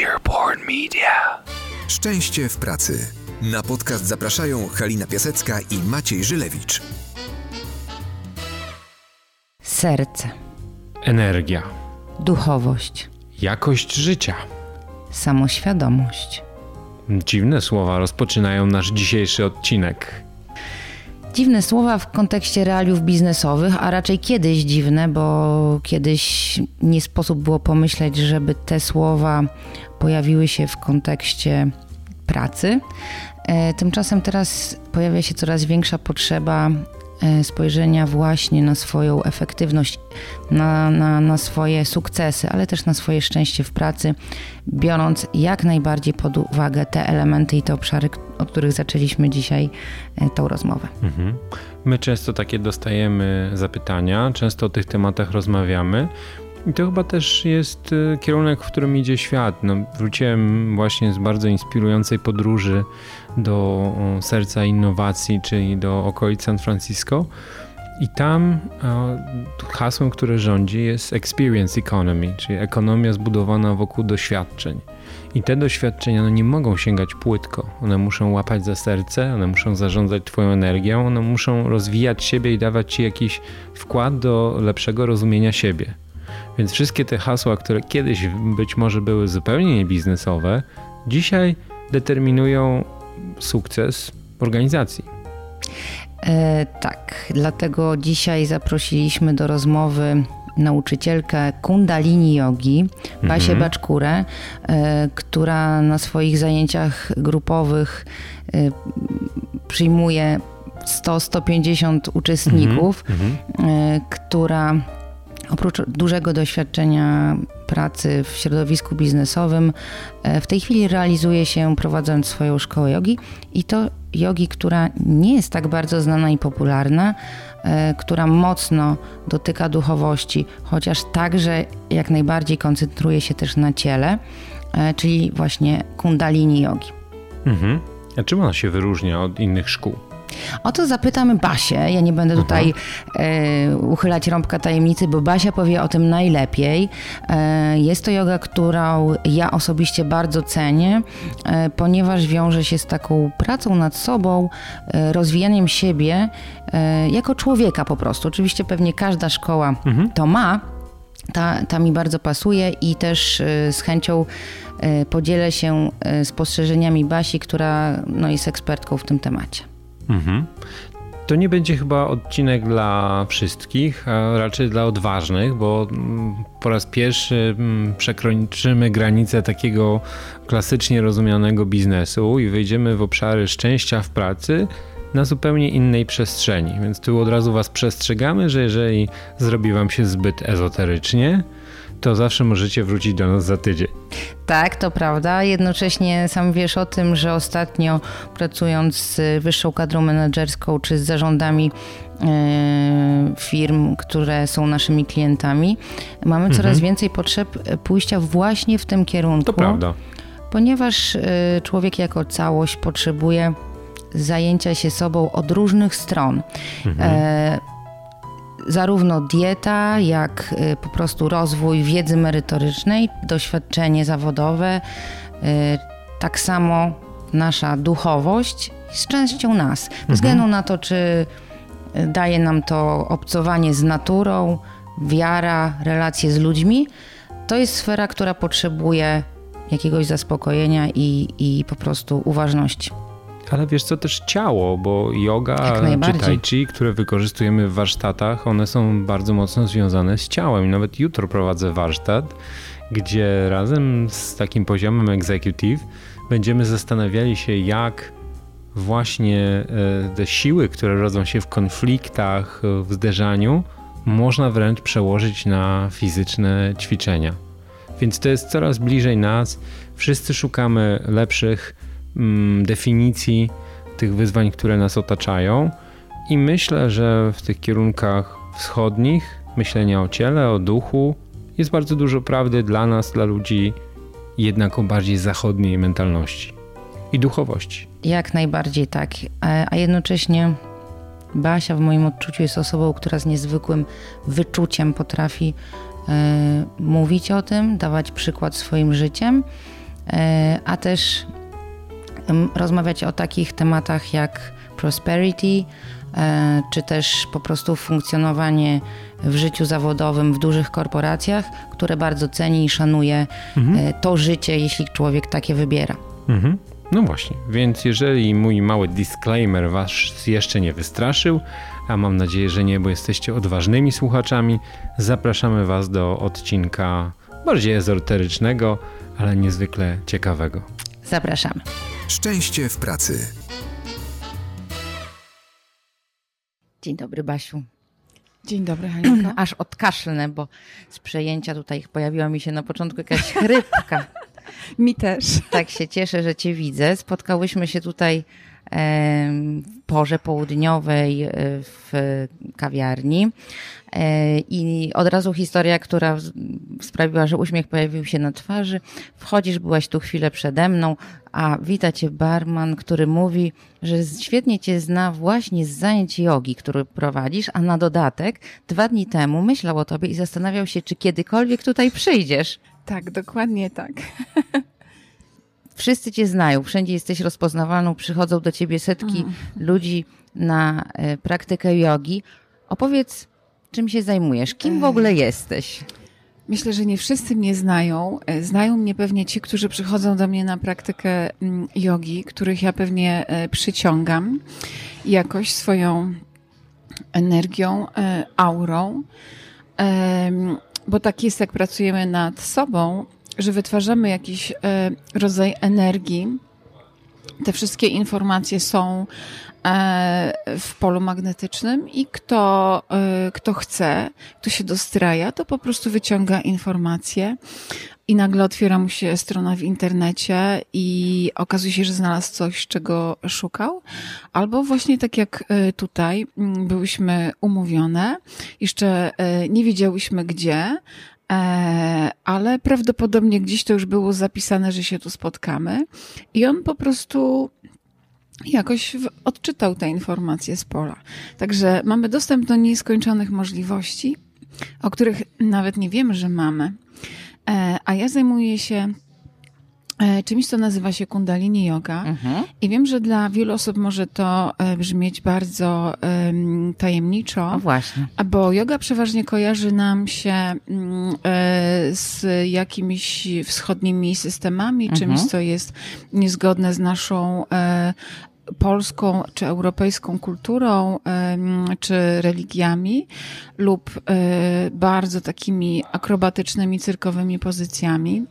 Earborn Media. Szczęście w pracy. Na podcast zapraszają Halina Piasecka i Maciej Żylewicz. Serce, Energia, duchowość, jakość życia. samoświadomość. Dziwne słowa rozpoczynają nasz dzisiejszy odcinek. Dziwne słowa w kontekście realiów biznesowych, a raczej kiedyś dziwne, bo kiedyś nie sposób było pomyśleć, żeby te słowa pojawiły się w kontekście pracy. E, Tymczasem teraz pojawia się coraz większa potrzeba spojrzenia właśnie na swoją efektywność, na, na, na swoje sukcesy, ale też na swoje szczęście w pracy, biorąc jak najbardziej pod uwagę te elementy i te obszary, od których zaczęliśmy dzisiaj e, tą rozmowę. Mhm. My często takie dostajemy zapytania, często o tych tematach rozmawiamy. I to chyba też jest y, kierunek, w którym idzie świat. No, wróciłem właśnie z bardzo inspirującej podróży do serca innowacji, czyli do okolic San Francisco. I tam hasłem, które rządzi, jest experience economy, czyli ekonomia zbudowana wokół doświadczeń. I te doświadczenia no, nie mogą sięgać płytko. One muszą łapać za serce, one muszą zarządzać Twoją energią, one muszą rozwijać siebie i dawać Ci jakiś wkład do lepszego rozumienia siebie. Więc wszystkie te hasła, które kiedyś być może były zupełnie niebiznesowe, dzisiaj determinują sukces organizacji. E, tak, dlatego dzisiaj zaprosiliśmy do rozmowy nauczycielkę Kundalini Yogi, Basię Baczkurę, e, która na swoich zajęciach grupowych e, przyjmuje 100-150 uczestników, e, która oprócz dużego doświadczenia pracy w środowisku biznesowym, e, w tej chwili realizuje się prowadząc swoją szkołę jogi i to jogi, która nie jest tak bardzo znana i popularna, e, która mocno dotyka duchowości, chociaż także jak najbardziej koncentruje się też na ciele, e, czyli właśnie kundalini jogi. Mhm. A czym ona się wyróżnia od innych szkół? O to zapytamy Basię. Ja nie będę tutaj e, uchylać rąbka tajemnicy, bo Basia powie o tym najlepiej. E, jest to yoga, którą ja osobiście bardzo cenię, e, ponieważ wiąże się z taką pracą nad sobą, rozwijaniem siebie jako człowieka po prostu. Oczywiście pewnie każda szkoła to ma, ta, ta mi bardzo pasuje i też z chęcią podzielę się spostrzeżeniami Basi, która no, jest ekspertką w tym temacie. Mhm. To nie będzie chyba odcinek dla wszystkich, a raczej dla odważnych, bo mm, po raz pierwszy mm, przekroczymy granicę takiego klasycznie rozumianego biznesu i wejdziemy w obszary szczęścia w pracy na zupełnie innej przestrzeni. Więc tu od razu Was przestrzegamy, że jeżeli zrobi Wam się zbyt ezoterycznie, to zawsze możecie wrócić do nas za tydzień. Tak, to prawda. Jednocześnie sam wiesz o tym, że ostatnio pracując z wyższą kadrą menedżerską czy z zarządami e, firm, które są naszymi klientami, mamy coraz więcej potrzeb pójścia właśnie w tym kierunku. To prawda. Ponieważ e, człowiek jako całość potrzebuje zajęcia się sobą od różnych stron. E, zarówno dieta, jak y, po prostu rozwój wiedzy merytorycznej, doświadczenie zawodowe, y, tak samo nasza duchowość jest częścią nas. Bez względu na to, czy y, daje nam to obcowanie z naturą, wiara, relacje z ludźmi, to jest sfera, która potrzebuje jakiegoś zaspokojenia i, i po prostu uważności. Ale wiesz co, też ciało, bo yoga czy tai chi, które wykorzystujemy w warsztatach, one są bardzo mocno związane z ciałem. I nawet jutro prowadzę warsztat, gdzie razem z takim poziomem executive będziemy zastanawiali się, jak właśnie e, te siły, które rodzą się w konfliktach, e, w zderzaniu, można wręcz przełożyć na fizyczne ćwiczenia. Więc to jest coraz bliżej nas. Wszyscy szukamy lepszych definicji tych wyzwań, które nas otaczają. I myślę, że w tych kierunkach wschodnich, myślenia o ciele, o duchu, jest bardzo dużo prawdy dla nas, dla ludzi jednak o bardziej zachodniej mentalności i duchowości. Jak najbardziej tak. A a jednocześnie Basia w moim odczuciu jest osobą, która z niezwykłym wyczuciem potrafi e, mówić o tym, dawać przykład swoim życiem a też rozmawiać o takich tematach jak prosperity, czy też po prostu funkcjonowanie w życiu zawodowym w dużych korporacjach, które bardzo ceni i szanuje mhm. to życie, jeśli człowiek takie wybiera. Mhm. No właśnie, więc jeżeli mój mały disclaimer was jeszcze nie wystraszył, a mam nadzieję, że nie, bo jesteście odważnymi słuchaczami, zapraszamy was do odcinka bardziej ezoterycznego, ale niezwykle ciekawego. Zapraszamy. Szczęście w pracy. Dzień dobry, Basiu. Dzień dobry, Halinka. Aż odkaszlnę, bo z przejęcia tutaj pojawiła mi się na początku jakaś chrypka. Mi też. Tak się cieszę, że Cię widzę. Spotkałyśmy się tutaj w porze południowej e, w kawiarni. E, I od razu historia, która sprawiła, że uśmiech pojawił się na twarzy. Wchodzisz, byłaś tu chwilę przede mną, a wita cię barman, który mówi, że świetnie cię zna właśnie z zajęć jogi, który prowadzisz, a na dodatek dwa dni temu myślał o tobie i zastanawiał się, czy kiedykolwiek tutaj przyjdziesz. Tak, dokładnie tak. Wszyscy cię znają, wszędzie jesteś rozpoznawalną, przychodzą do ciebie setki mm. ludzi na e, praktykę jogi. Opowiedz, czym się zajmujesz, kim w ogóle jesteś? Myślę, że nie wszyscy mnie znają. E, znają mnie pewnie ci, którzy przychodzą do mnie na praktykę mm, jogi, których ja pewnie e, przyciągam jakoś swoją energią, aurą. Bo tak jest, jak pracujemy nad sobą, że wytwarzamy jakiś e, rodzaj energii. Te wszystkie informacje są e, w polu magnetycznym i kto, e, kto chce, kto się dostraja, to po prostu wyciąga informacje i nagle otwiera mu się strona w internecie i okazuje się, że znalazł coś, czego szukał. Albo właśnie tak jak tutaj byłyśmy umówione, jeszcze nie wiedziałyśmy gdzie, ale prawdopodobnie gdzieś to już było zapisane, że się tu spotkamy. I on po prostu jakoś odczytał te informacje z pola. Także mamy dostęp do nieskończonych możliwości, o których nawet nie wiemy, że mamy. E, a ja zajmuję się E, czymś, co nazywa się Kundalini Yoga. Mhm. I wiem, że dla wielu osób może to e, brzmieć bardzo um, tajemniczo. No właśnie. Bo yoga przeważnie kojarzy nam się um, z jakimiś wschodnimi systemami, mhm. czymś, co jest niezgodne z naszą e, polską czy europejską kulturą, czy religiami, lub bardzo takimi akrobatycznymi, cyrkowymi pozycjami.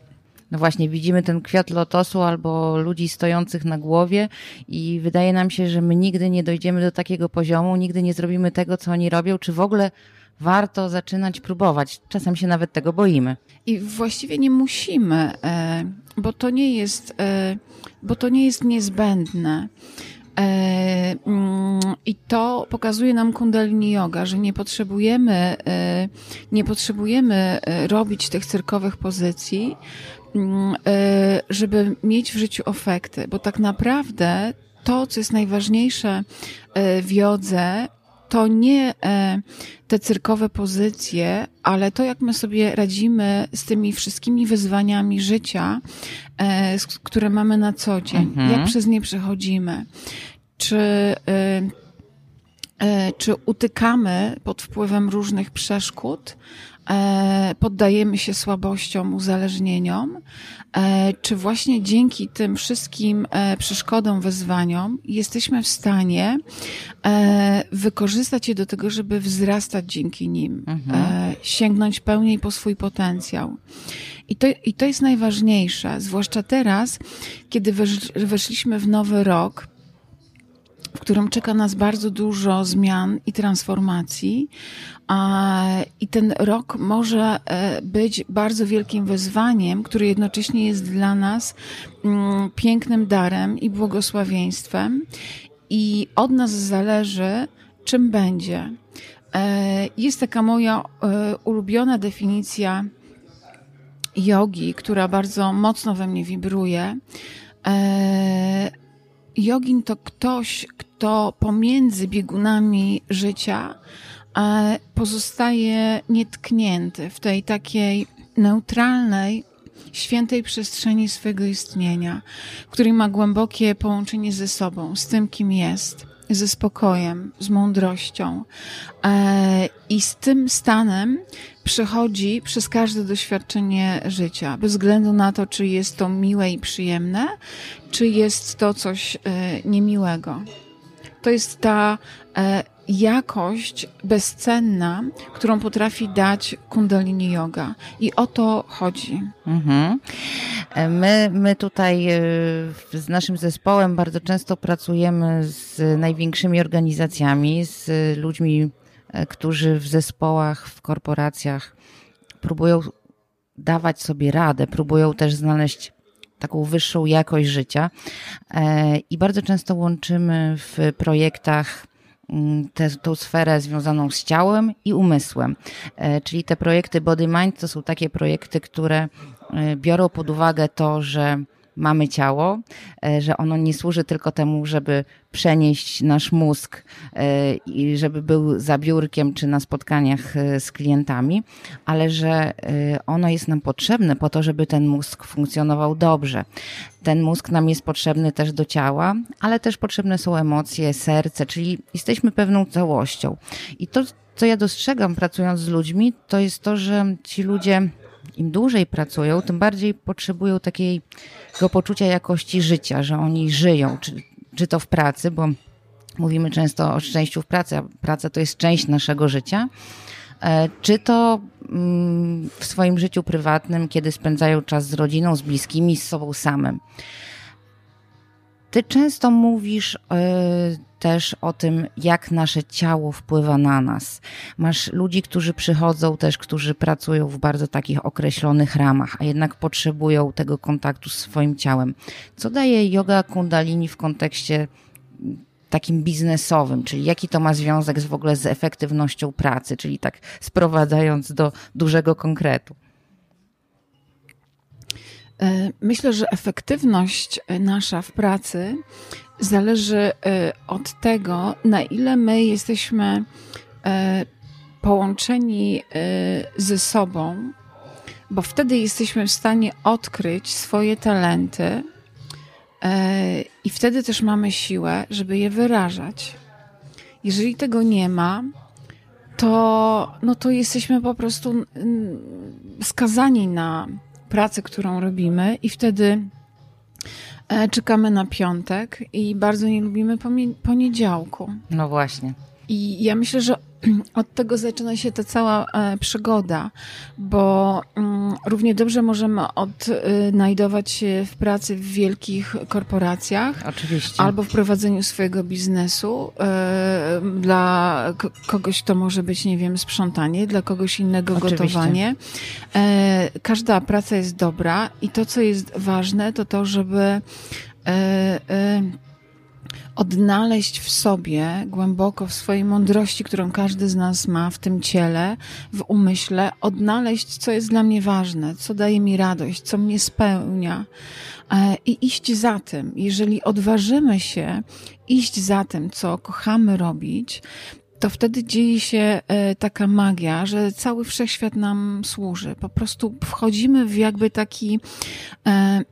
No właśnie, widzimy ten kwiat lotosu albo ludzi stojących na głowie i wydaje nam się, że my nigdy nie dojdziemy do takiego poziomu, nigdy nie zrobimy tego, co oni robią, czy w ogóle warto zaczynać próbować. Czasem się nawet tego boimy. I właściwie nie musimy, e, bo to nie jest, e, bo to nie jest niezbędne. E, mm, I to pokazuje nam Kundalini Yoga, że nie potrzebujemy, nie potrzebujemy robić tych cyrkowych pozycji, Mm, e, żeby mieć w życiu efekty, bo tak naprawdę to, co jest najważniejsze e, w jodze, to nie e, te cyrkowe pozycje, ale to, jak my sobie radzimy z tymi wszystkimi wyzwaniami życia, które mamy na co dzień, mhm. jak przez nie przechodzimy, czy czy utykamy pod wpływem różnych przeszkód, E, poddajemy się słabościom, uzależnieniom, e, czy właśnie dzięki tym wszystkim e, przeszkodom, wyzwaniom jesteśmy w stanie wykorzystać je do tego, żeby wzrastać dzięki nim, mhm. sięgnąć pełniej po swój potencjał. I to, I to jest najważniejsze, zwłaszcza teraz, kiedy weszliśmy w nowy rok, w którym czeka nas bardzo dużo zmian i transformacji. I ten rok może e, być bardzo wielkim wyzwaniem, który jednocześnie jest dla nas mm, pięknym darem i błogosławieństwem. I od nas zależy, czym będzie. E, jest taka moja e, ulubiona definicja jogi, która bardzo mocno we mnie wibruje Jogin to ktoś, kto pomiędzy biegunami życia pozostaje nietknięty w tej takiej neutralnej świętej przestrzeni swego istnienia, który ma głębokie połączenie ze sobą, z tym, kim jest, ze spokojem, z mądrością. E, I z tym stanem przychodzi przez każde doświadczenie życia, bez względu na to, czy jest to miłe i przyjemne, czy jest to coś e, niemiłego. To jest ta e, jakość bezcenna, którą potrafi dać Kundalini Yoga. I o to chodzi. Mhm. My, my tutaj e, z naszym zespołem bardzo często pracujemy z największymi organizacjami, z ludźmi, e, którzy w zespołach, w korporacjach próbują dawać sobie radę, próbują też znaleźć taką wyższą jakość życia. E, I bardzo często łączymy w projektach tę, tą sferę związaną z ciałem i umysłem. E, czyli te projekty Body Mind to są takie projekty, które e, biorą pod uwagę to, że mamy ciało, e, że ono nie służy tylko temu, żeby przenieść nasz mózg e, i żeby był za biurkiem czy na spotkaniach e, z klientami, ale że ono jest nam potrzebne po to, żeby ten mózg funkcjonował dobrze. Ten mózg nam jest potrzebny też do ciała, ale też potrzebne są emocje, serce, czyli jesteśmy pewną całością. I to, co ja dostrzegam pracując z ludźmi, to jest to, że ci ludzie im dłużej pracują, tym bardziej potrzebują takiego poczucia jakości życia, że oni żyją, czy, czy to w pracy, bo mówimy często o szczęściu w pracy, a praca to jest część naszego życia, e, czy to mm, w swoim życiu prywatnym, kiedy spędzają czas z rodziną, z bliskimi, z sobą samym. Ty często mówisz yy, też o tym, jak nasze ciało wpływa na nas. Masz ludzi, którzy przychodzą też, którzy pracują w bardzo takich określonych ramach, a jednak potrzebują tego kontaktu z swoim ciałem. Co daje yoga kundalini w kontekście takim biznesowym, czyli jaki to ma związek z, w ogóle z efektywnością pracy, czyli tak sprowadzając do dużego konkretu? E, myślę, że efektywność e, nasza w pracy zależy e, od tego, na ile my jesteśmy połączeni ze sobą, bo wtedy jesteśmy w stanie odkryć swoje talenty i wtedy też mamy siłę, żeby je wyrażać. Jeżeli tego nie ma, to, no to jesteśmy po prostu mm, skazani na pracy, którą robimy, i wtedy czekamy na piątek i bardzo nie lubimy poniedziałku. No właśnie. I ja myślę, że od tego zaczyna się ta cała e, przygoda, bo mm, równie dobrze możemy odnajdować się w pracy w wielkich korporacjach. Oczywiście. Albo w prowadzeniu swojego biznesu. E, dla kogoś to może być, nie wiem, sprzątanie, dla kogoś innego Oczywiście. gotowanie. E, każda praca jest dobra i to, co jest ważne, to to, żeby odnaleźć w sobie, głęboko w swojej mądrości, którą każdy z nas ma w tym ciele, w umyśle, odnaleźć, co jest dla mnie ważne, co daje mi radość, co mnie spełnia e, i iść za tym. Jeżeli odważymy się iść za tym, co kochamy robić, to wtedy dzieje się e, taka magia, że cały wszechświat nam służy. Po prostu wchodzimy w jakby taki e,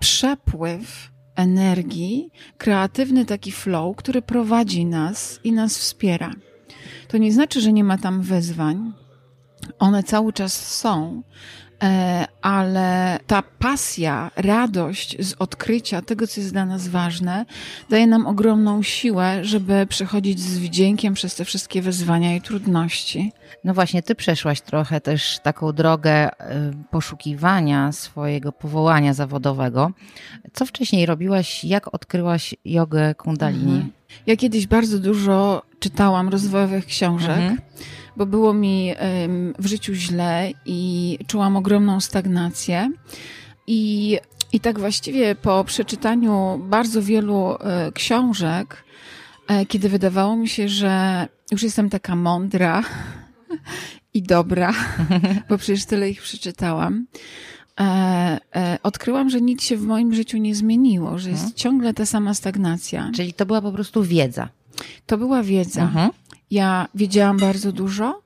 przepływ energii, kreatywny taki flow, który prowadzi nas i nas wspiera. To nie znaczy, że nie ma tam wyzwań. One cały czas są, ale ta pasja, radość z odkrycia tego, co jest dla nas ważne, daje nam ogromną siłę, żeby przechodzić z wdziękiem przez te wszystkie wyzwania i trudności. No właśnie, ty przeszłaś trochę też taką drogę y, poszukiwania swojego powołania zawodowego. Co wcześniej robiłaś? Jak odkryłaś jogę kundalini? Mhm. Ja kiedyś bardzo dużo czytałam rozwojowych książek. Mhm bo było mi w życiu źle i czułam ogromną stagnację. I, i tak właściwie po przeczytaniu bardzo wielu e, książek, e, kiedy wydawało mi się, że już jestem taka mądra i dobra, bo przecież tyle ich przeczytałam. E, e, odkryłam, że nic się w moim życiu nie zmieniło, że jest mhm. ciągle ta sama stagnacja. Czyli to była po prostu wiedza. To była wiedza. Mhm. Ja wiedziałam bardzo dużo,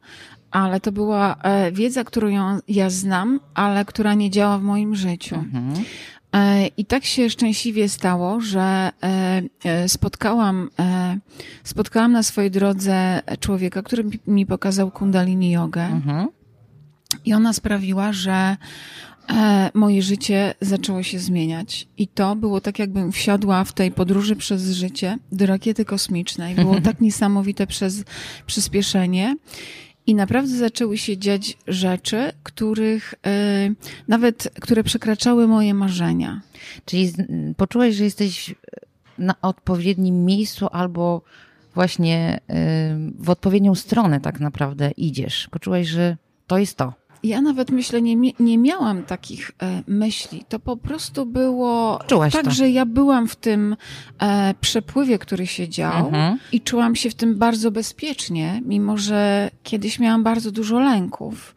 ale to była e, wiedza, którą ja znam, ale która nie działa w moim życiu. Mhm. E, I tak się szczęśliwie stało, że e, spotkałam, spotkałam na swojej drodze człowieka, który mi- pokazał kundalini jogę. Mhm. I ona sprawiła, że moje życie zaczęło się zmieniać. I to było tak, jakbym wsiadła w tej podróży przez życie do rakiety kosmicznej. Było tak niesamowite przez przyspieszenie. I naprawdę zaczęły się dziać rzeczy, których e, nawet, które przekraczały moje marzenia. Czyli z, poczułeś, że jesteś na odpowiednim miejscu albo właśnie y, w odpowiednią stronę tak naprawdę idziesz. Poczułeś, że to jest to. Ja nawet myślę, nie, nie miałam takich e, myśli. To po prostu było Czułaś tak, to. że ja byłam w tym e, przepływie, który się dział Mhm. i czułam się w tym bardzo bezpiecznie, mimo że kiedyś miałam bardzo dużo lęków.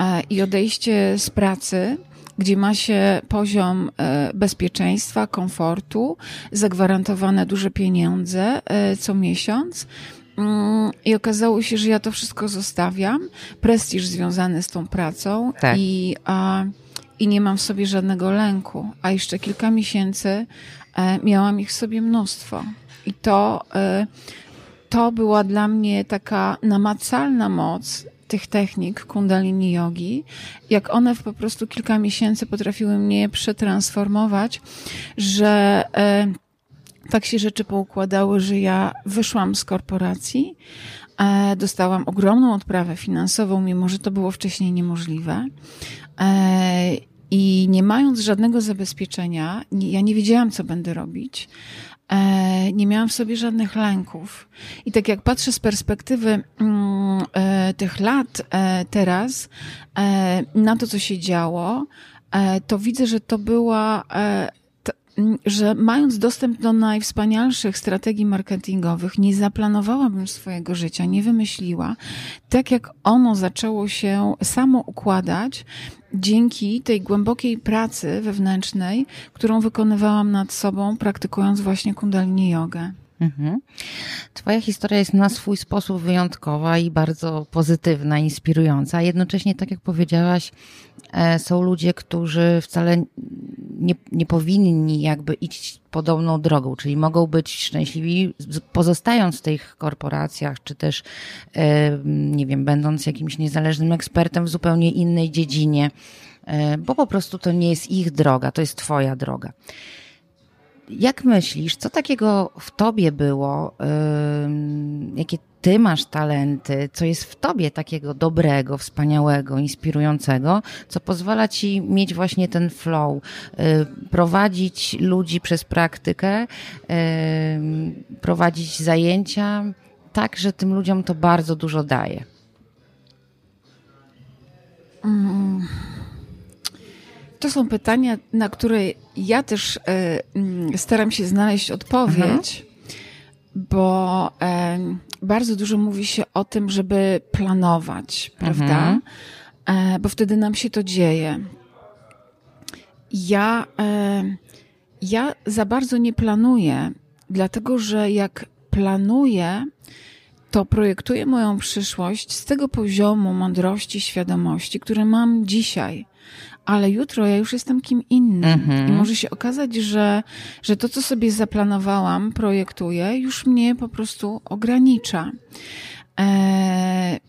E, I odejście z pracy, gdzie ma się poziom e, bezpieczeństwa, komfortu, zagwarantowane duże pieniądze e, co miesiąc. Mm, I okazało się, że ja to wszystko zostawiam. Prestiż związany z tą pracą Tak. i, a, i nie mam w sobie żadnego lęku. A jeszcze kilka miesięcy e, miałam ich w sobie mnóstwo. I to, e, to była dla mnie taka namacalna moc tych technik kundalini jogi, jak one w po prostu kilka miesięcy potrafiły mnie przetransformować, że e, tak się rzeczy poukładały, że ja wyszłam z korporacji, e, dostałam ogromną odprawę finansową, mimo że to było wcześniej niemożliwe. E, I nie mając żadnego zabezpieczenia, ja nie wiedziałam, co będę robić. E, nie miałam w sobie żadnych lęków. I tak jak patrzę z perspektywy mm, tych lat teraz na to, co się działo, to widzę, że to była że mając dostęp do najwspanialszych strategii marketingowych, nie zaplanowałabym swojego życia, nie wymyśliła. Tak jak ono zaczęło się samo układać, dzięki tej głębokiej pracy wewnętrznej, którą wykonywałam nad sobą, praktykując właśnie kundalini jogę. Mhm. Twoja historia jest na swój sposób wyjątkowa i bardzo pozytywna, inspirująca. Jednocześnie, tak jak powiedziałaś, e, są ludzie, którzy wcale nie, nie powinni jakby iść podobną drogą, czyli mogą być szczęśliwi pozostając w tych korporacjach, czy też, e, nie wiem, będąc jakimś niezależnym ekspertem w zupełnie innej dziedzinie, e, bo po prostu to nie jest ich droga, to jest twoja droga. Jak myślisz, co takiego w tobie było, jakie ty masz talenty, co jest w tobie takiego dobrego, wspaniałego, inspirującego, co pozwala ci mieć właśnie ten flow, y, prowadzić ludzi przez praktykę, prowadzić zajęcia tak, że tym ludziom to bardzo dużo daje. To są pytania, na które ja też e, mm, staram się znaleźć odpowiedź, bo e, bardzo dużo mówi się o tym, żeby planować, prawda? E, bo wtedy nam się to dzieje. Ja, ja za bardzo nie planuję, dlatego że jak planuję, to projektuję moją przyszłość z tego poziomu mądrości, świadomości, które mam dzisiaj. Ale jutro ja już jestem kim innym. Mhm. I może się okazać, że, że to, co sobie zaplanowałam, projektuję, już mnie po prostu ogranicza. Eee,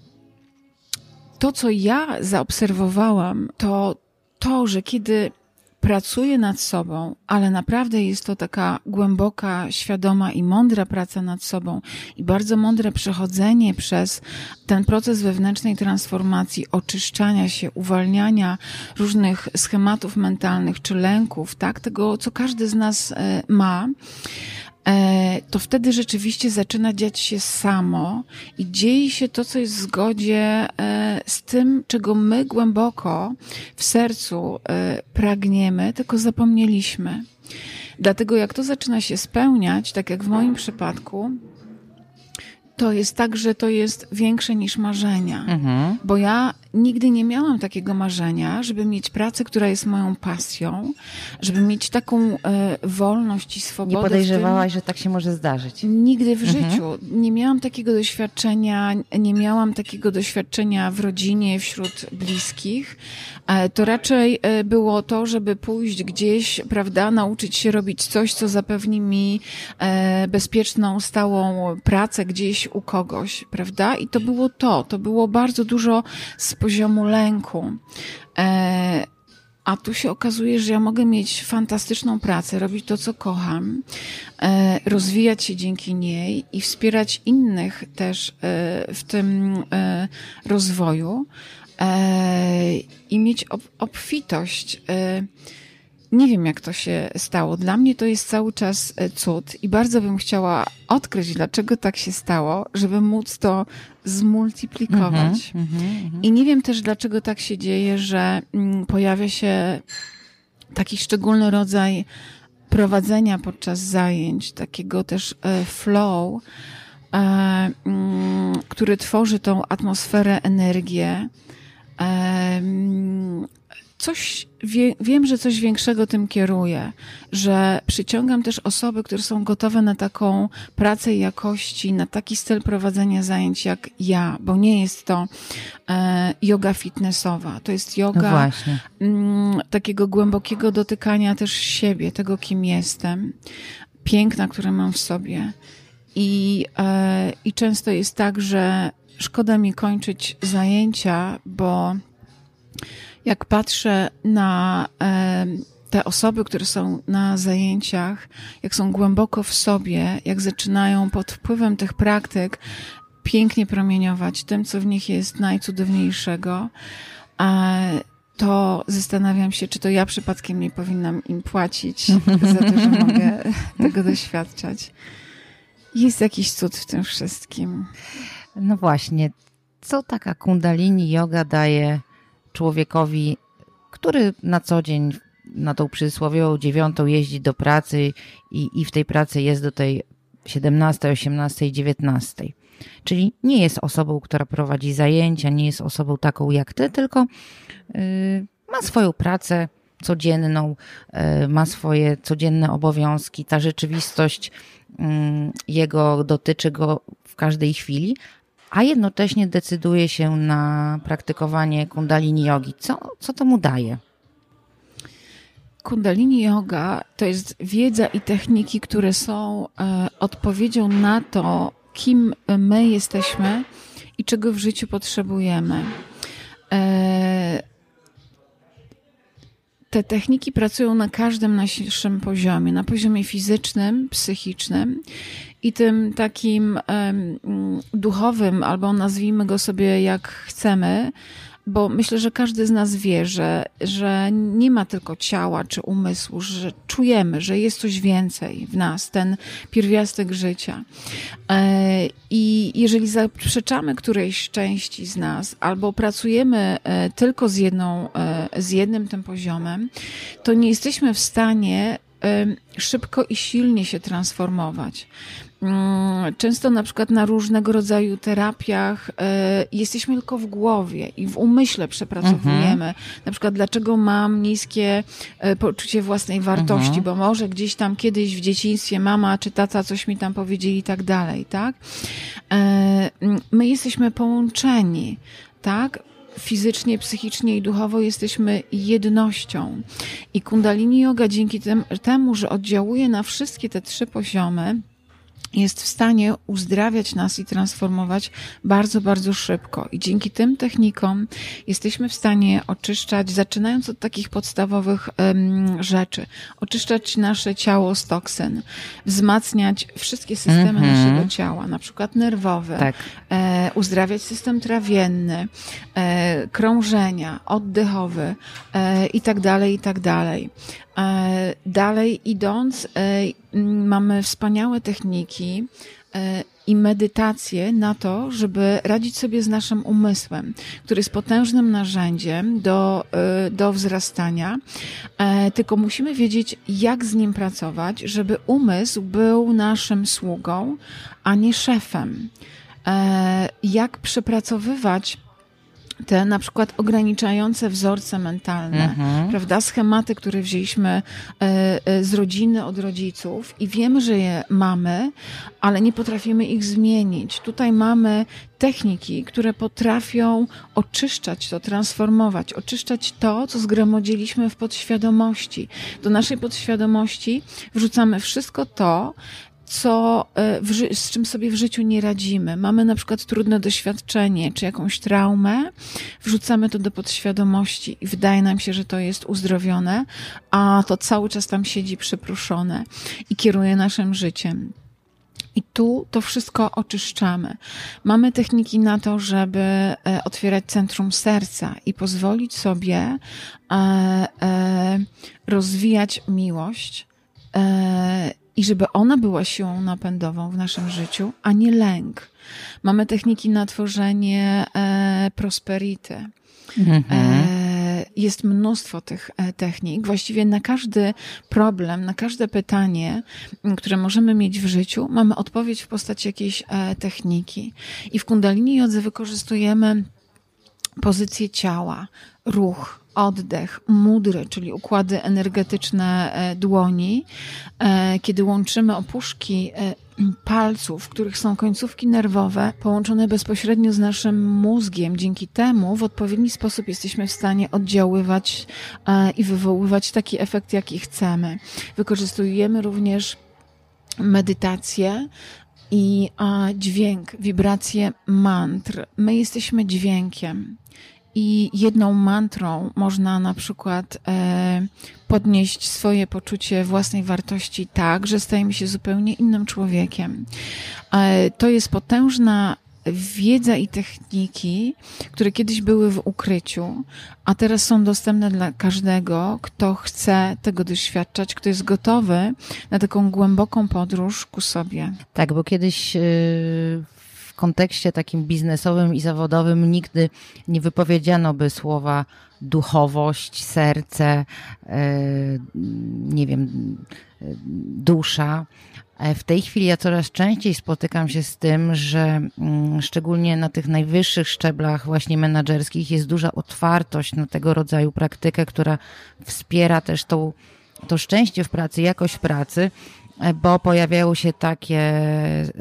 to, co ja zaobserwowałam, to to, że kiedy pracuję nad sobą, ale naprawdę jest to taka głęboka, świadoma i mądra praca nad sobą i bardzo mądre przechodzenie przez ten proces wewnętrznej transformacji, oczyszczania się, uwalniania różnych schematów mentalnych czy lęków, tak, tego, co każdy z nas e, ma to wtedy rzeczywiście zaczyna dziać się samo i dzieje się to, co jest w zgodzie e, z tym, czego my głęboko w sercu e, pragniemy, tylko zapomnieliśmy. Dlatego jak to zaczyna się spełniać, tak jak w moim przypadku, to jest tak, że to jest większe niż marzenia. Mhm. Bo ja nigdy nie miałam takiego marzenia, żeby mieć pracę, która jest moją pasją, żeby mieć taką e, wolność i swobodę. Nie podejrzewałaś, że tak się może zdarzyć? Nigdy w mhm. życiu. Nie miałam takiego doświadczenia, nie miałam takiego doświadczenia w rodzinie, wśród bliskich. E, to raczej e, było to, żeby pójść gdzieś, prawda, nauczyć się robić coś, co zapewni mi bezpieczną, stałą pracę gdzieś u kogoś, prawda? I to było to. To było bardzo dużo z poziomu lęku. A tu się okazuje, że ja mogę mieć fantastyczną pracę, robić to, co kocham, rozwijać się dzięki niej i wspierać innych też w tym rozwoju i mieć obfitość. Nie wiem, jak to się stało. Dla mnie to jest cały czas e, cud i bardzo bym chciała odkryć, dlaczego tak się stało, żeby móc to zmultiplikować. Mm -hmm, mm -hmm. I nie wiem też, dlaczego tak się dzieje, że mm, pojawia się taki szczególny rodzaj prowadzenia podczas zajęć, takiego też e, flow, e, mm, który tworzy tą atmosferę, energię coś, wie, wiem, że coś większego tym kieruje, że przyciągam też osoby, które są gotowe na taką pracę jakości, na taki styl prowadzenia zajęć jak ja, bo nie jest to e, yoga fitnessowa, to jest yoga no takiego głębokiego dotykania też siebie, tego kim jestem, piękna, które mam w sobie. I, e, I często jest tak, że szkoda mi kończyć zajęcia, bo jak patrzę na te osoby, które są na zajęciach, jak są głęboko w sobie, jak zaczynają pod wpływem tych praktyk pięknie promieniować tym, co w nich jest najcudowniejszego, to zastanawiam się, czy to ja przypadkiem nie powinnam im płacić za to, że mogę tego doświadczać. Jest jakiś cud w tym wszystkim. No właśnie, co taka kundalini yoga daje człowiekowi, który na co dzień na tą przysłowiową dziewiątą jeździ do pracy i, i w tej pracy jest do tej 17, 18, 19. Czyli nie jest osobą, która prowadzi zajęcia, nie jest osobą taką jak ty, tylko yy, ma swoją pracę codzienną, yy, ma swoje codzienne obowiązki. Ta rzeczywistość yy, jego dotyczy go w każdej chwili, a jednocześnie decyduje się na praktykowanie kundalini jogi. Co, co to mu daje? Kundalini yoga to jest wiedza i techniki, które są e, odpowiedzią na to, kim my jesteśmy i czego w życiu potrzebujemy. E, te techniki pracują na każdym naszym poziomie, na poziomie fizycznym, psychicznym i tym takim duchowym, albo nazwijmy go sobie jak chcemy, bo myślę, że każdy z nas wie, że, że nie ma tylko ciała czy umysłu, że czujemy, że jest coś więcej w nas, ten pierwiastek życia. E, I jeżeli zaprzeczamy którejś części z nas, albo pracujemy e, tylko z, jedną, e, z jednym tym poziomem, to nie jesteśmy w stanie szybko i silnie się transformować. Mm, często na przykład na różnego rodzaju terapiach e, jesteśmy tylko w głowie i w umyśle przepracowujemy. Mhm. Na przykład dlaczego mam niskie e, poczucie własnej wartości, mhm. bo może gdzieś tam kiedyś w dzieciństwie mama czy tata coś mi tam powiedzieli i tak dalej, tak? E, my jesteśmy połączeni, tak? fizycznie, psychicznie i duchowo jesteśmy jednością. I Kundalini Yoga dzięki temu, że oddziałuje na wszystkie te trzy poziomy, jest w stanie uzdrawiać nas i transformować bardzo, bardzo szybko. I dzięki tym technikom jesteśmy w stanie oczyszczać, zaczynając od takich podstawowych um, rzeczy, oczyszczać nasze ciało z toksyn, wzmacniać wszystkie systemy mm -hmm. naszego ciała, na przykład nerwowe, tak. e, uzdrawiać system trawienny, e, krążenia, oddechowy e, i tak dalej, i tak dalej. E, dalej idąc, e, mamy wspaniałe techniki e, i medytację na to, żeby radzić sobie z naszym umysłem, który jest potężnym narzędziem do, do wzrastania. Tylko musimy wiedzieć, jak z nim pracować, żeby umysł był naszym sługą, a nie szefem. Jak przepracowywać te na przykład ograniczające wzorce mentalne, Mhm. prawda? Schematy, które wzięliśmy e, e, z rodziny, od rodziców i wiemy, że je mamy, ale nie potrafimy ich zmienić. Tutaj mamy techniki, które potrafią oczyszczać to, transformować, oczyszczać to, co zgromadziliśmy w podświadomości. Do naszej podświadomości wrzucamy wszystko to, co, e, z czym sobie w życiu nie radzimy. Mamy na przykład trudne doświadczenie czy jakąś traumę, wrzucamy to do podświadomości i wydaje nam się, że to jest uzdrowione, a to cały czas tam siedzi przypruszone i kieruje naszym życiem. I tu to wszystko oczyszczamy. Mamy techniki na to, żeby e, otwierać centrum serca i pozwolić sobie e, rozwijać miłość i żeby ona była siłą napędową w naszym życiu, a nie lęk. Mamy techniki na tworzenie e, prosperity. Mhm. E, Jest mnóstwo tych e, technik. Właściwie na każdy problem, na każde pytanie, które możemy mieć w życiu, mamy odpowiedź w postaci jakiejś e, techniki. I w Kundalini Jodze wykorzystujemy pozycję ciała, ruch, oddech, mudry, czyli układy energetyczne e, dłoni, e, kiedy łączymy opuszki e, palców, w których są końcówki nerwowe, połączone bezpośrednio z naszym mózgiem. Dzięki temu w odpowiedni sposób jesteśmy w stanie oddziaływać i wywoływać taki efekt, jaki chcemy. Wykorzystujemy również medytację i dźwięk, wibracje mantr. My jesteśmy dźwiękiem. I jedną mantrą można na przykład e, podnieść swoje poczucie własnej wartości tak, że stajemy się zupełnie innym człowiekiem. E, to jest potężna wiedza i techniki, które kiedyś były w ukryciu, a teraz są dostępne dla każdego, kto chce tego doświadczać, kto jest gotowy na taką głęboką podróż ku sobie. Tak, bo kiedyś w kontekście takim biznesowym i zawodowym nigdy nie wypowiedziano by słowa duchowość, serce, yy, nie wiem, yy, dusza. E, W tej chwili ja coraz częściej spotykam się z tym, że mm, szczególnie na tych najwyższych szczeblach właśnie menedżerskich jest duża otwartość na tego rodzaju praktykę, która wspiera też tą, to szczęście w pracy, jakość pracy, e, bo pojawiają się takie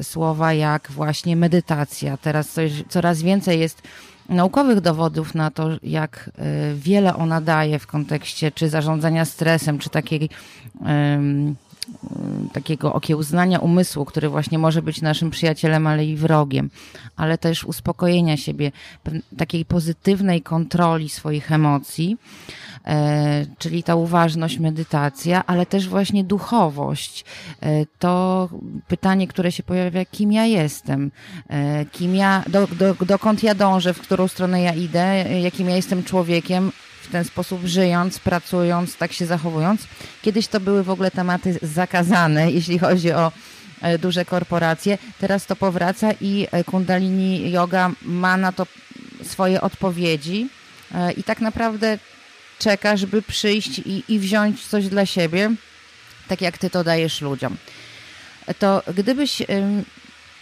słowa jak właśnie medytacja. Teraz coś, coraz więcej jest naukowych dowodów na to, jak e, wiele ona daje w kontekście czy zarządzania stresem, czy takiej takiego okiełznania umysłu, który właśnie może być naszym przyjacielem, ale i wrogiem, ale też uspokojenia siebie, takiej pozytywnej kontroli swoich emocji, e, czyli ta uważność, medytacja, ale też właśnie duchowość. E, to pytanie, które się pojawia, kim ja jestem, e, kim ja, do, do, dokąd ja dążę, w którą stronę ja idę, jakim ja jestem człowiekiem, w ten sposób żyjąc, pracując, tak się zachowując. Kiedyś to były w ogóle tematy zakazane, jeśli chodzi o e, duże korporacje. Teraz to powraca i e, Kundalini Yoga ma na to swoje odpowiedzi e, i tak naprawdę czeka, żeby przyjść i, i wziąć coś dla siebie, tak jak ty to dajesz ludziom. To gdybyś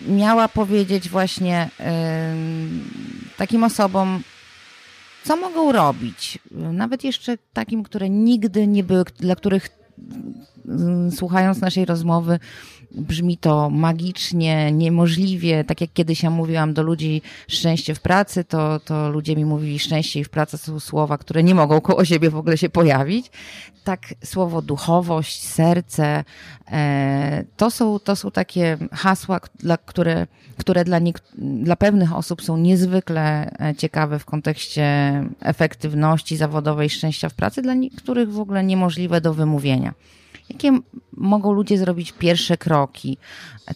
miała powiedzieć właśnie takim osobom, co mogą robić, nawet jeszcze takim, które nigdy nie były, dla których słuchając naszej rozmowy brzmi to magicznie, niemożliwie, tak jak kiedyś ja mówiłam do ludzi szczęście w pracy, to, to ludzie mi mówili szczęście i w pracy są słowa, które nie mogą koło siebie w ogóle się pojawić. Tak słowo duchowość, serce, e, to, są, to są takie hasła, dla, które, które dla, niek- dla pewnych osób są niezwykle e, ciekawe w kontekście efektywności zawodowej, szczęścia w pracy, dla niektórych w ogóle niemożliwe do wymówienia. Jakie mogą ludzie zrobić pierwsze kroki?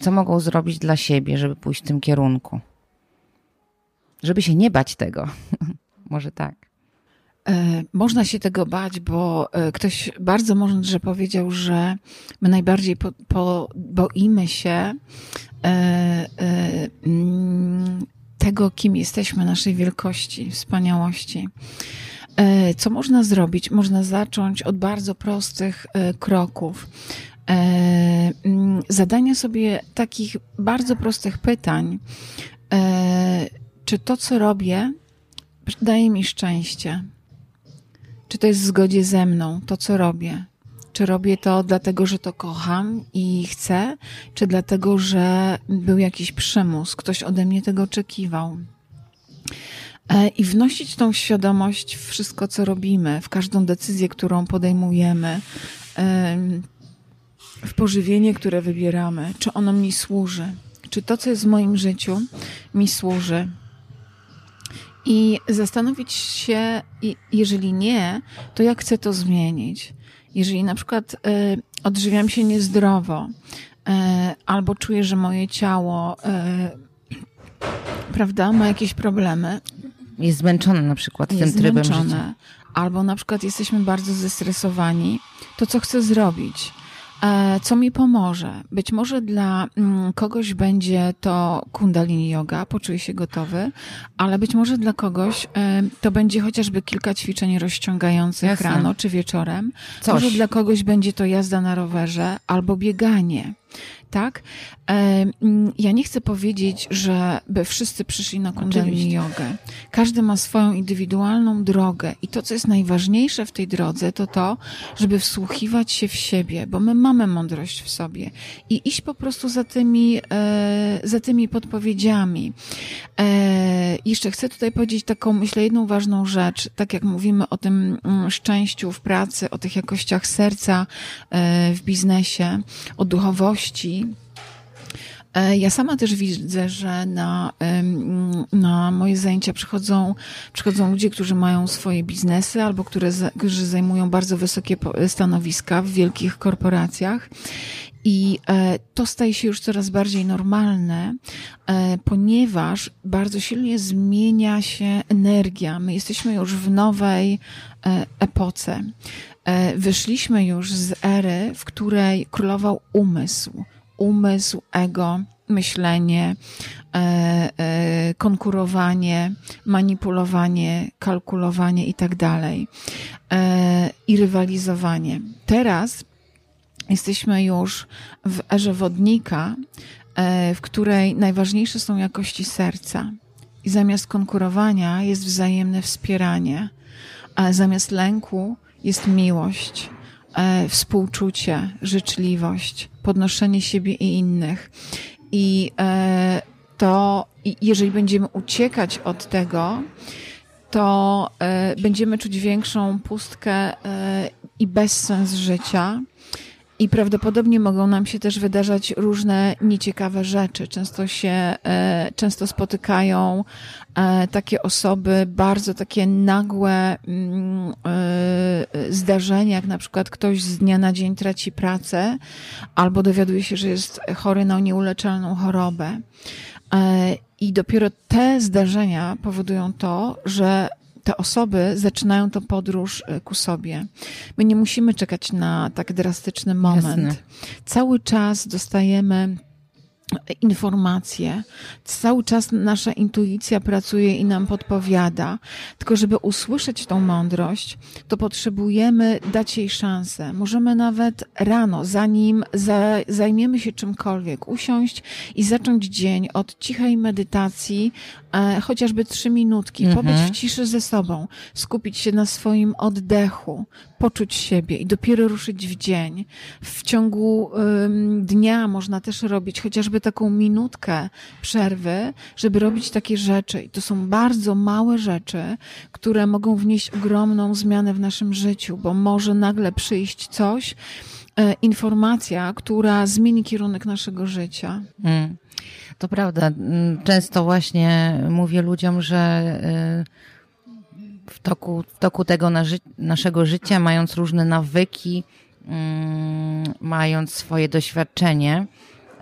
Co mogą zrobić dla siebie, żeby pójść w tym kierunku? Żeby się nie bać tego. Może tak. E, Można się tego bać, bo e, ktoś bardzo mądrze powiedział, że my najbardziej po, po, boimy się e, tego, kim jesteśmy, naszej wielkości, wspaniałości. E, Co można zrobić? Można zacząć od bardzo prostych e, kroków. E, Zadania sobie takich bardzo prostych pytań. Czy to, co robię, daje mi szczęście? Czy to jest w zgodzie ze mną, to co robię? Czy robię to dlatego, że to kocham i chcę, czy dlatego, że był jakiś przymus, ktoś ode mnie tego oczekiwał? E, I wnosić tą świadomość w wszystko, co robimy, w każdą decyzję, którą podejmujemy, w pożywienie, które wybieramy, czy ono mi służy, czy to, co jest w moim życiu, mi służy. I zastanowić się, jeżeli nie, to jak chcę to zmienić. Jeżeli na przykład y, odżywiam się niezdrowo, y, albo czuję, że moje ciało, prawda, ma jakieś problemy. Jest zmęczone na przykład jest tym trybem zmęczone, życia. Albo na przykład jesteśmy bardzo zestresowani, to co chcę zrobić? E, co mi pomoże? Być może dla mm, kogoś będzie to kundalini yoga, poczuje się gotowy, ale być może dla kogoś e, to będzie chociażby kilka ćwiczeń rozciągających Jasne. rano czy wieczorem. Coś. Może dla kogoś będzie to jazda na rowerze albo bieganie tak? E, mm, ja nie chcę powiedzieć, że by wszyscy przyszli na kundalini jogę. Każdy ma swoją indywidualną drogę i to, co jest najważniejsze w tej drodze, to to, żeby wsłuchiwać się w siebie, bo my mamy mądrość w sobie i iść po prostu za tymi, e, za tymi podpowiedziami. E, jeszcze chcę tutaj powiedzieć taką, myślę, jedną ważną rzecz, tak jak mówimy o tym mm, szczęściu w pracy, o tych jakościach serca w biznesie, o duchowości. E, Ja sama też widzę, że na, na moje zajęcia przychodzą, przychodzą ludzie, którzy mają swoje biznesy albo które, którzy zajmują bardzo wysokie stanowiska w wielkich korporacjach. I e, to staje się już coraz bardziej normalne, e, ponieważ bardzo silnie zmienia się energia. My jesteśmy już w nowej epoce. E, Wyszliśmy już z ery, w której królował umysł. Umysł, ego, myślenie, e, e, konkurowanie, manipulowanie, kalkulowanie i tak I rywalizowanie. Teraz jesteśmy już w erze wodnika, w której najważniejsze są jakości serca. I zamiast konkurowania jest wzajemne wspieranie, a zamiast lęku jest miłość, e, współczucie, życzliwość, podnoszenie siebie i innych. I e, to, jeżeli będziemy uciekać od tego, to e, będziemy czuć większą pustkę i bezsens życia. I prawdopodobnie mogą nam się też wydarzać różne nieciekawe rzeczy. Często się, e, często spotykają e, takie osoby, bardzo takie nagłe mm, e, zdarzenia, jak na przykład ktoś z dnia na dzień traci pracę, albo dowiaduje się, że jest chory na nieuleczalną chorobę. I dopiero te zdarzenia powodują to, że te osoby zaczynają tą podróż e, ku sobie. My nie musimy czekać na tak drastyczny moment. Jasne. Cały czas dostajemy informacje. Cały czas nasza intuicja pracuje i nam podpowiada. Tylko żeby usłyszeć tą mądrość, to potrzebujemy dać jej szansę. Możemy nawet rano, zanim za, zajmiemy się czymkolwiek, usiąść i zacząć dzień od cichej medytacji, e, chociażby trzy minutki, Mhm. pobyć w ciszy ze sobą, skupić się na swoim oddechu, poczuć siebie i dopiero ruszyć w dzień. W ciągu dnia można też robić chociażby taką minutkę przerwy, żeby robić takie rzeczy. I to są bardzo małe rzeczy, które mogą wnieść ogromną zmianę w naszym życiu, bo może nagle przyjść coś, e, informacja, która zmieni kierunek naszego życia. Mm. To prawda. Mm, Często właśnie mówię ludziom, że y, w toku, w toku tego na ży- naszego życia, mając różne nawyki, mm, mając swoje doświadczenie,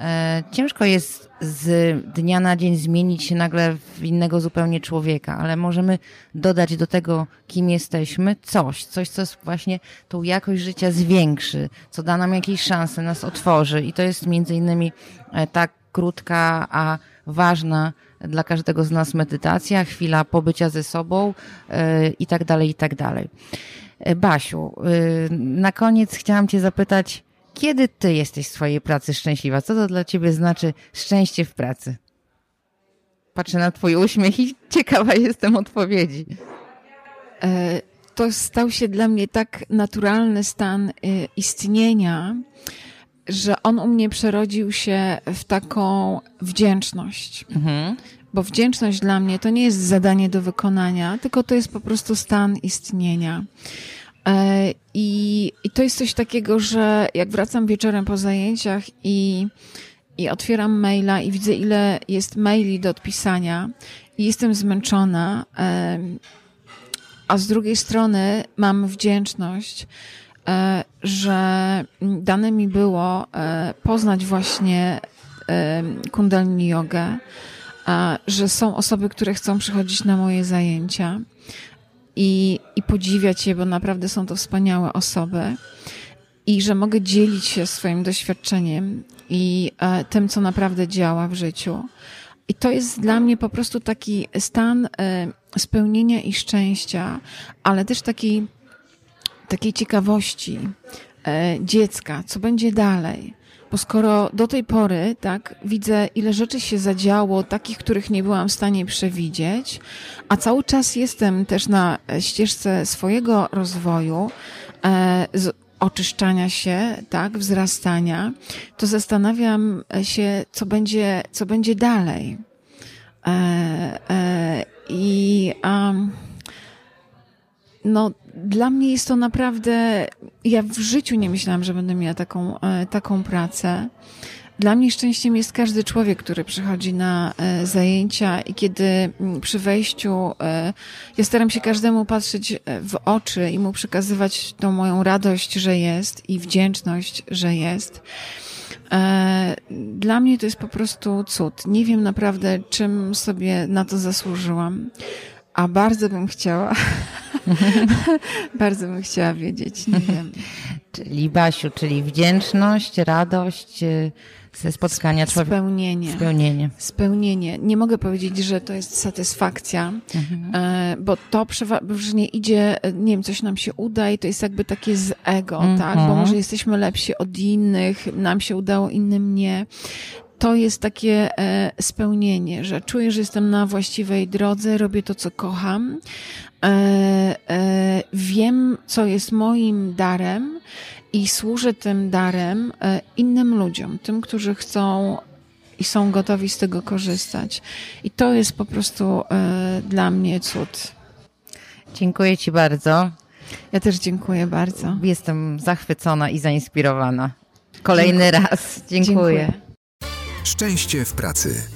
e, ciężko jest z dnia na dzień zmienić się nagle w innego zupełnie człowieka, ale możemy dodać do tego, kim jesteśmy, coś, coś, co właśnie tą jakość życia zwiększy, co da nam jakieś szanse, nas otworzy. I to jest między innymi tak krótka, a ważna dla każdego z nas medytacja, chwila pobycia ze sobą e, i tak dalej, i tak dalej. E, Basiu, e, na koniec chciałam Cię zapytać, kiedy Ty jesteś w swojej pracy szczęśliwa? Co to dla Ciebie znaczy szczęście w pracy? Patrzę na twój uśmiech i ciekawa jestem odpowiedzi. To stał się dla mnie tak naturalny stan istnienia, że on u mnie przerodził się w taką wdzięczność. Mhm. Bo wdzięczność dla mnie to nie jest zadanie do wykonania, tylko to jest po prostu stan istnienia. E, I, I to jest coś takiego, że jak wracam wieczorem po zajęciach i, i otwieram maila i widzę, ile jest maili do odpisania, i jestem zmęczona, a z drugiej strony mam wdzięczność, e, że dane mi było e, poznać właśnie kundalini jogę, że są osoby, które chcą przychodzić na moje zajęcia i, i podziwiać je, bo naprawdę są to wspaniałe osoby i że mogę dzielić się swoim doświadczeniem i e, tym, co naprawdę działa w życiu. I to jest dla mnie po prostu taki stan e, spełnienia i szczęścia, ale też takiej, takiej ciekawości e, dziecka, co będzie dalej. Bo skoro do tej pory, tak, widzę, ile rzeczy się zadziało, takich, których nie byłam w stanie przewidzieć, a cały czas jestem też na ścieżce swojego rozwoju, e, z oczyszczania się, tak, wzrastania, to zastanawiam się, co będzie, co będzie dalej. E, e, I um, no, dla mnie jest to naprawdę. Ja w życiu nie myślałam, że będę miała taką, e, taką pracę. Dla mnie szczęściem jest każdy człowiek, który przychodzi na e, zajęcia i kiedy przy wejściu e, ja staram się każdemu patrzeć w oczy i mu przekazywać tą moją radość, że jest i wdzięczność, że jest. Dla mnie to jest po prostu cud. Nie wiem naprawdę, czym sobie na to zasłużyłam. A bardzo bym chciała, bardzo bym chciała wiedzieć, nie wiem. Czyli Basiu, czyli wdzięczność, radość y, ze spotkania człowieka. Spełnienie. Spełnienie. Spełnienie. Nie mogę powiedzieć, że to jest satysfakcja, mhm. E, bo to przeważnie idzie, nie wiem, coś nam się uda i to jest jakby takie z ego, mhm. tak? Bo może jesteśmy lepsi od innych, nam się udało, innym nie to jest takie e, spełnienie, że czuję, że jestem na właściwej drodze, robię to, co kocham, e, e, wiem, co jest moim darem i służę tym darem innym ludziom, tym, którzy chcą i są gotowi z tego korzystać. I to jest po prostu dla mnie cud. Dziękuję Ci bardzo. Ja też dziękuję bardzo. Jestem zachwycona i zainspirowana. Kolejny raz. Dziękuję. dziękuję. Szczęście w pracy.